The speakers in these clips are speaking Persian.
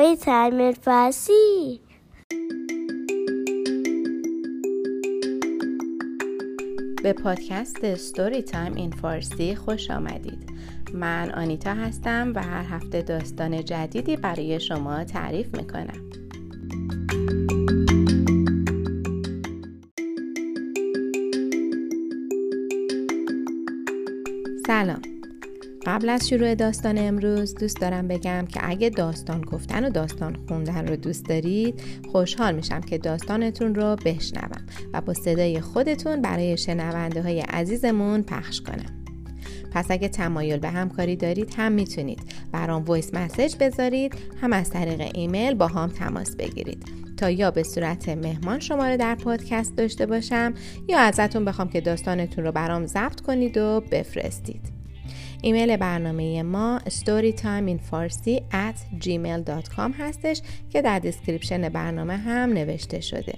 Story Time فارسی به پادکست Story Time in فارسی خوش آمدید. من آنیتا هستم و هر هفته داستان جدیدی برای شما تعریف می‌کنم. سلام. قبل از شروع داستان امروز دوست دارم بگم که اگه داستان گفتن و داستان خوندن رو دوست دارید خوشحال میشم که داستانتون رو بشنوم و با صدای خودتون برای شنونده های عزیزمون پخش کنم. پس اگه تمایل به همکاری دارید هم می‌تونید برام voice message بذارید هم از طریق ایمیل باهام تماس بگیرید. تا یا به صورت مهمان شما رو در پادکست داشته باشم یا ازتون بخوام که داستانتون رو برام ضبط کنید و بفرستید. ایمیل برنامه ما storytimeinfarsi at gmail.com هستش که در description برنامه هم نوشته شده.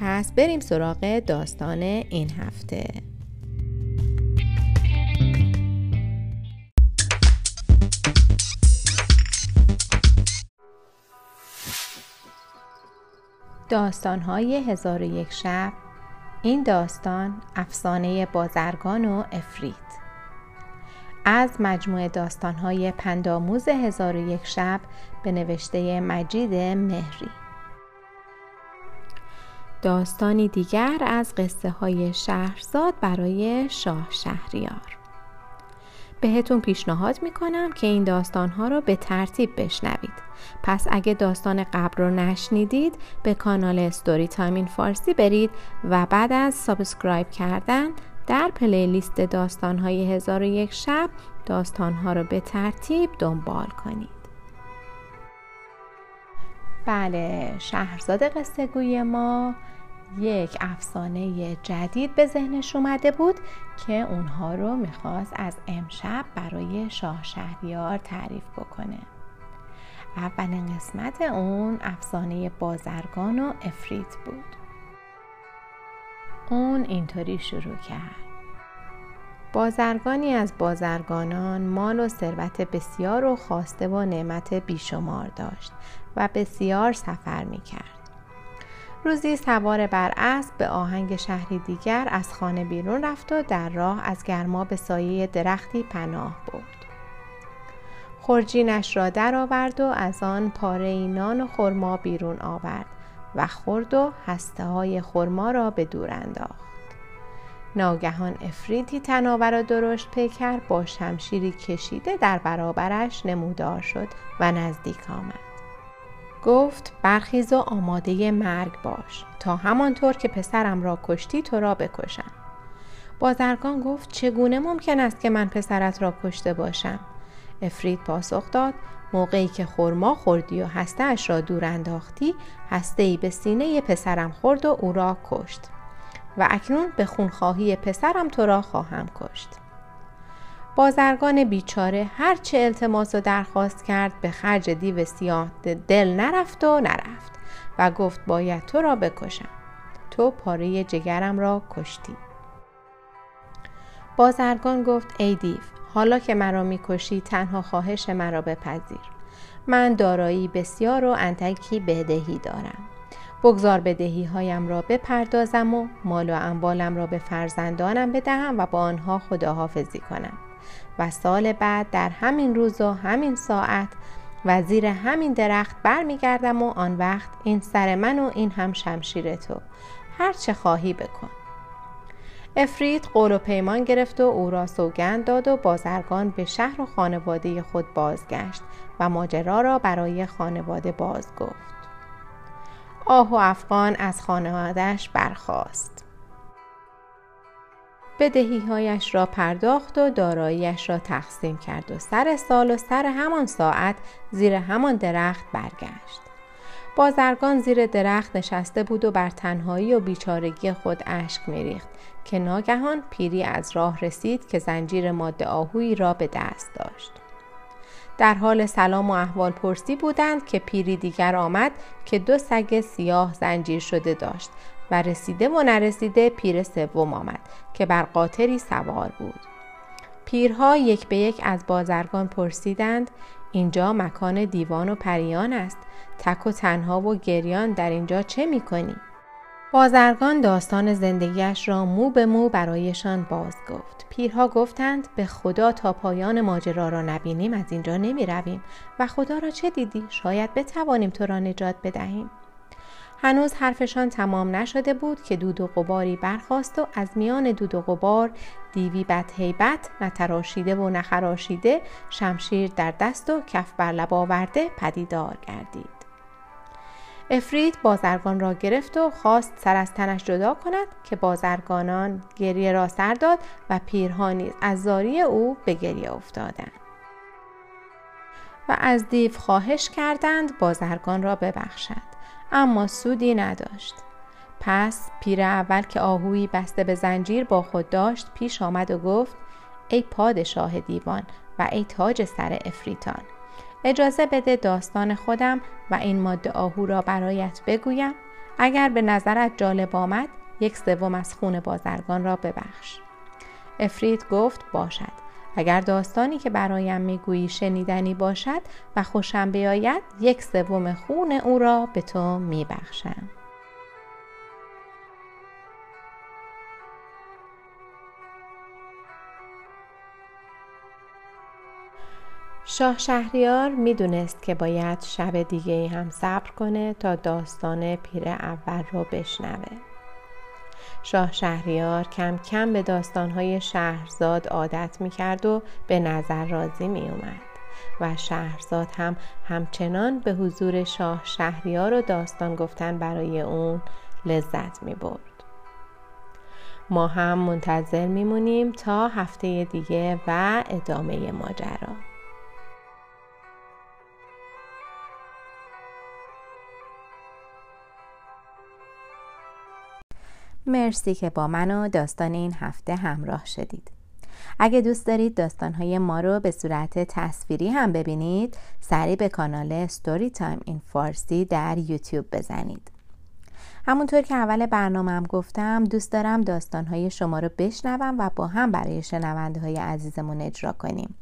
پس بریم سراغ داستان این هفته. داستانهای هزار و یک شب این داستان افسانه بازرگان و افرید از مجموعه داستانهای پنداموز هزار و یک شب به نوشته مجید مهری. داستانی دیگر از قصه های شهرزاد برای شاه شهریار. بهتون پیشنهاد می‌کنم که این داستانها رو به ترتیب بشنوید. پس اگه داستان قبل رو نشنیدید به کانال Story Time in Farsi برید و بعد از subscribe کردن در playlist داستانهای هزار و یک شب داستانها رو به ترتیب دنبال کنید. بله شهرزاد قصه گوی ما یک افسانه جدید به ذهنش اومده بود که اونها رو می‌خواست از امشب برای شاه شهریار تعریف بکنه. اولین قسمت اون افسانه بازرگان و افریت بود. اون اینطوری شروع کرد بازرگانی از بازرگانان مال و ثروت بسیار و خواسته و نعمت بیشمار داشت و بسیار سفر می کرد. روزی سوار بر اسب به آهنگ شهری دیگر از خانه بیرون رفت و در راه از گرما به سایه درختی پناه برد. خورجینش را درآورد و از آن پاره نان و خرما بیرون آورد و خورد و هسته های خرما را به دور انداخت. ناگهان افریدی تناور و درشت پیکر با شمشیری کشیده در برابرش نمودار شد و نزدیک آمد. گفت برخیز و آماده مرگ باش تا همانطور که پسرم را کشتی تو را بکشم. بازرگان گفت چگونه ممکن است که من پسرت را کشته باشم؟ افرید پاسخ داد موقعی که خرما خوردی و هستهاش را دور انداختی هسته ای به سینه پسرم خورد و او را کشت. و اکنون به خونخواهی پسرم تو را خواهم کشت. بازرگان بیچاره هرچه التماس و درخواست کرد به خرج دیو سیاه دل نرفت و نرفت و گفت باید تو را بکشم. تو پاره جگرم را کشتی. بازرگان گفت ای دیو حالا که مرا می‌کشی تنها خواهش مرا بپذیر. من دارایی بسیار و انتکی بدهی دارم. بگذار بدهی هایم را بپردازم و مال و اموالم را به فرزندانم بدهم و با آنها خداحافظی کنم. و سال بعد در همین روز و همین ساعت وزیر همین درخت برمیگردم و آن وقت این سر من و این هم شمشیر تو. هر چه خواهی بکن. افرید قول و پیمان گرفت و او را سوگند داد و بازرگان به شهر و خانواده خود بازگشت و ماجرا را برای خانواده باز گفت آه و افغان از خانوادهش برخاست. بدهیهایش را پرداخت و داراییش را تقسیم کرد و سر سال و سر همان ساعت زیر همان درخت برگشت. بازرگان زیر درخت نشسته بود و بر تنهایی و بیچارگی خود اشک میریخت که ناگهان پیری از راه رسید که زنجیر ماده آهویی را به دست داشت. در حال سلام و احوال پرسی بودند که پیری دیگر آمد که دو سگ سیاه زنجیر شده داشت و رسیده و نرسیده پیر سوم آمد که بر قاطری سوار بود پیرها یک به یک از بازرگان پرسیدند اینجا مکان دیوان و پریان است تک و تنها و گریان در اینجا چه می کنی؟ بازرگان داستان زندگیش را مو به مو برایشان باز گفت. پیرها گفتند به خدا تا پایان ماجرا را نبینیم از اینجا نمی رویم و خدا را چه دیدی؟ شاید بتوانیم تو را نجات بدهیم. هنوز حرفشان تمام نشده بود که دود و قباری برخواست و از میان دود و قبار دیوی بد هیبت نتراشیده و نخراشیده شمشیر در دست و کف بر لب آورده پدیدار گردید. افرید بازرگان را گرفت و خواست سر از تنش جدا کند که بازرگانان گریه را سر داد و پیرها نیز از زاری او به گریه افتادند و از دیو خواهش کردند بازرگان را ببخشد اما سودی نداشت. پس پیر اول که آهویی بسته به زنجیر با خود داشت پیش آمد و گفت ای پادشاه دیوان و ای تاج سر افریتان اجازه بده داستان خودم و این ماده آهو را برایت بگویم. اگر به نظرت جالب آمد یک سوم از خون بازرگان را ببخش. افرید گفت باشد. اگر داستانی که برایم می‌گویی شنیدنی باشد و خوشم بیاید یک سوم خون او را به تو میبخشم شاه شهریار می‌دونست که باید شب دیگه هم صبر کنه تا داستان پیر اول رو بشنوه. شاه شهریار کم کم به داستانهای شهرزاد عادت می‌کرد و به نظر راضی می اومد. و شهرزاد هم همچنان به حضور شاه شهریار و داستان گفتن برای اون لذت می برد. ما هم منتظر میمونیم تا هفته دیگه و ادامه ماجرا. مرسی که با من و داستان این هفته همراه شدید. اگه دوست دارید داستانهای ما رو به صورت تصویری هم ببینید سری به کانال Story Time in Farsi در یوتیوب بزنید. همونطور که اول برنامهم گفتم دوست دارم داستانهای شما رو بشنوم و با هم برای شنونده های عزیزمون اجرا کنیم.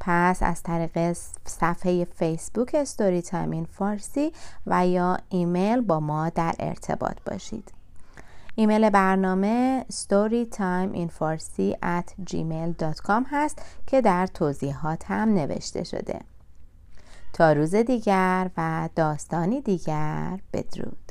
پس از طریق صفحه فیسبوک Story Time in Farsi و یا ایمیل با ما در ارتباط باشید. ایمیل برنامه storytimeinfarsi هست که در توضیحات هم نوشته شده. تا روز دیگر و داستانی دیگر بدرود.